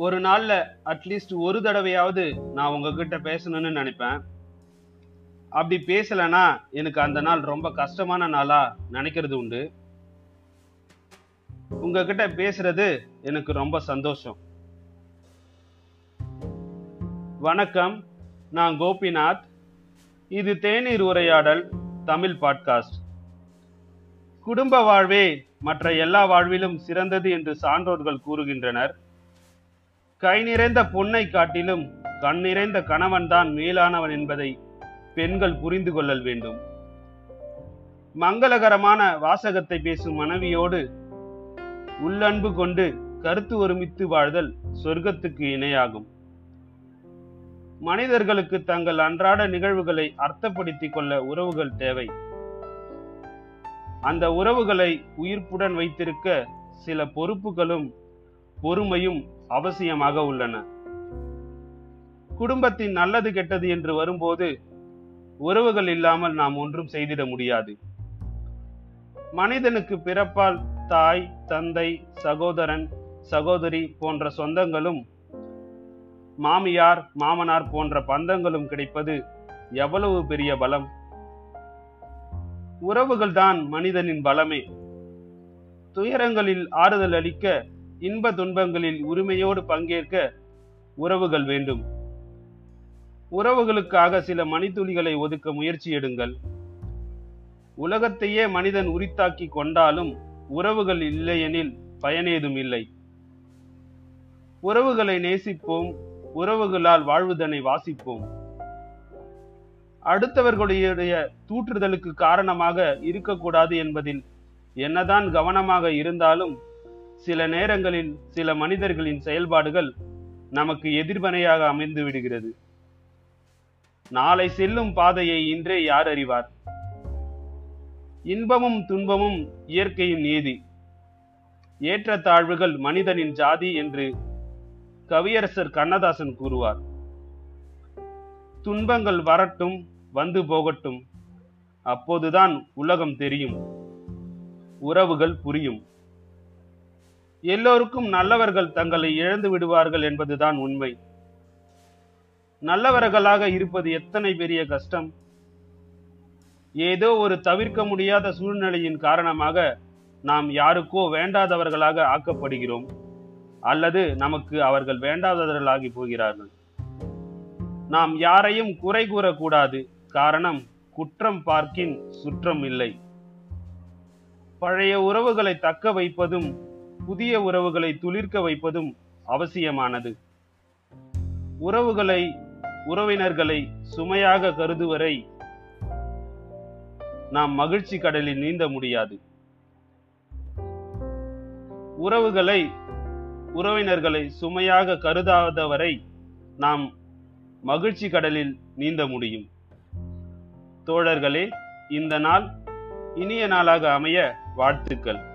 ஒரு நாள்ல அட்லீஸ்ட் ஒரு தடவையாவது நான் உங்ககிட்ட பேசணும்னு நினைப்பேன். அப்படி பேசலைன்னா எனக்கு அந்த நாள் ரொம்ப கஷ்டமான நாளா நினைக்கிறது உண்டு. உங்ககிட்ட பேசுறது எனக்கு ரொம்ப சந்தோஷம். வணக்கம் நான் கோபிநாத். இது தேநீர் உரையாடல் தமிழ் பாட்காஸ்ட். குடும்ப வாழ்வே மற்ற எல்லா வாழ்விலும் சிறந்தது என்று சான்றோர்கள் கூறுகின்றனர். கை நிறைந்த பொன்னை காட்டிலும் கண் நிறைந்த கணவன்தான் மேலானவன் என்பதை பெண்கள் புரிந்து கொள்ளல் வேண்டும். மங்களகரமான வாசகத்தை பேசும் மனைவியோடு உள்ளன்பு கொண்டு கருத்து ஒருமித்து வாழ்தல் சொர்க்கத்துக்கு இணையாகும். மனிதர்களுக்கு தங்கள் அன்றாட நிகழ்வுகளை அர்த்தப்படுத்திக் கொள்ள உறவுகள் தேவை. அந்த உறவுகளை உயிர்ப்புடன் வைத்திருக்க சில பொறுப்புகளும் பொறுமையும் அவசியமாக உள்ளன. குடும்பத்தின் நல்லது கெட்டது என்று வரும்போது உறவுகள் இல்லாமல் நாம் ஒன்றும் செய்திட முடியாது. மனிதனுக்கு பிறப்பால் தாய் தந்தை சகோதரன் சகோதரி போன்ற சொந்தங்களும் மாமியார் மாமனார் போன்ற பந்தங்களும் கிடைப்பது எவ்வளவு பெரிய பலம்? உறவுகள் தான் மனிதனின் பலமே. துயரங்களில் ஆறுதல் அளிக்க இன்ப துன்பங்களில் உரிமையோடு பங்கேற்க உறவுகள் வேண்டும். உறவுகளுக்காக சில மணித்துளிகளை ஒதுக்க முயற்சி எடுங்கள். உலகத்தையே மனிதன் உரித்தாக்கி கொண்டாலும் உறவுகள் இல்லையெனில் பயனேதும் இல்லை. உறவுகளை நேசிப்போம் உறவுகளால் வாழ்வுதனை வாசிப்போம். அடுத்தவர்களுடைய தூற்றுதலுக்கு காரணமாக இருக்கக்கூடாது என்பதில் என்னதான் கவனமாக இருந்தாலும் சில நேரங்களில் சில மனிதர்களின் செயல்பாடுகள் நமக்கு எதிர்மறையாக அமைந்து விடுகிறது. நாளை செல்லும் பாதையை இன்றே யார் அறிவார்? இன்பமும் துன்பமும் இயற்கையின் நீதி. ஏற்றத்தாழ்வுகள் மனிதனின் ஜாதி என்று கவியரசர் கண்ணதாசன் கூறுவார். துன்பங்கள் வரட்டும் வந்து போகட்டும். அப்போதுதான் உலகம் தெரியும். உறவுகள் புரியும். எல்லோருக்கும் நல்லவர்கள் தங்களை இழந்து விடுவார்கள் என்பதுதான் உண்மை. நல்லவர்களாக இருப்பது எத்தனை பெரிய கஷ்டம். ஏதோ ஒரு தவிர்க்க முடியாத சூழ்நிலையின் காரணமாக நாம் யாருக்கோ வேண்டாதவர்களாக ஆக்கப்படுகிறோம். அல்லது நமக்கு அவர்கள் வேண்டாதவர்களாகி போகிறார்கள். நாம் யாரையும் குறை கூறக்கூடாது. காரணம் குற்றம் பார்க்கின் சுற்றம் இல்லை. பழைய உறவுகளை தக்க வைப்பதும் புதிய உறவுகளை துளிர்க்க வைப்பதும் அவசியமானது. உறவுகளை உறவினர்களை சுமையாக கருதுவரை நாம் மகிழ்ச்சி கடலில் நீந்த முடியாது. உறவுகளை உறவினர்களை சுமையாக கருதாதவரை நாம் மகிழ்ச்சி கடலில் நீந்த முடியும். தோழர்களே இந்த நாள் இனிய நாளாக அமைய வாழ்த்துக்கள்.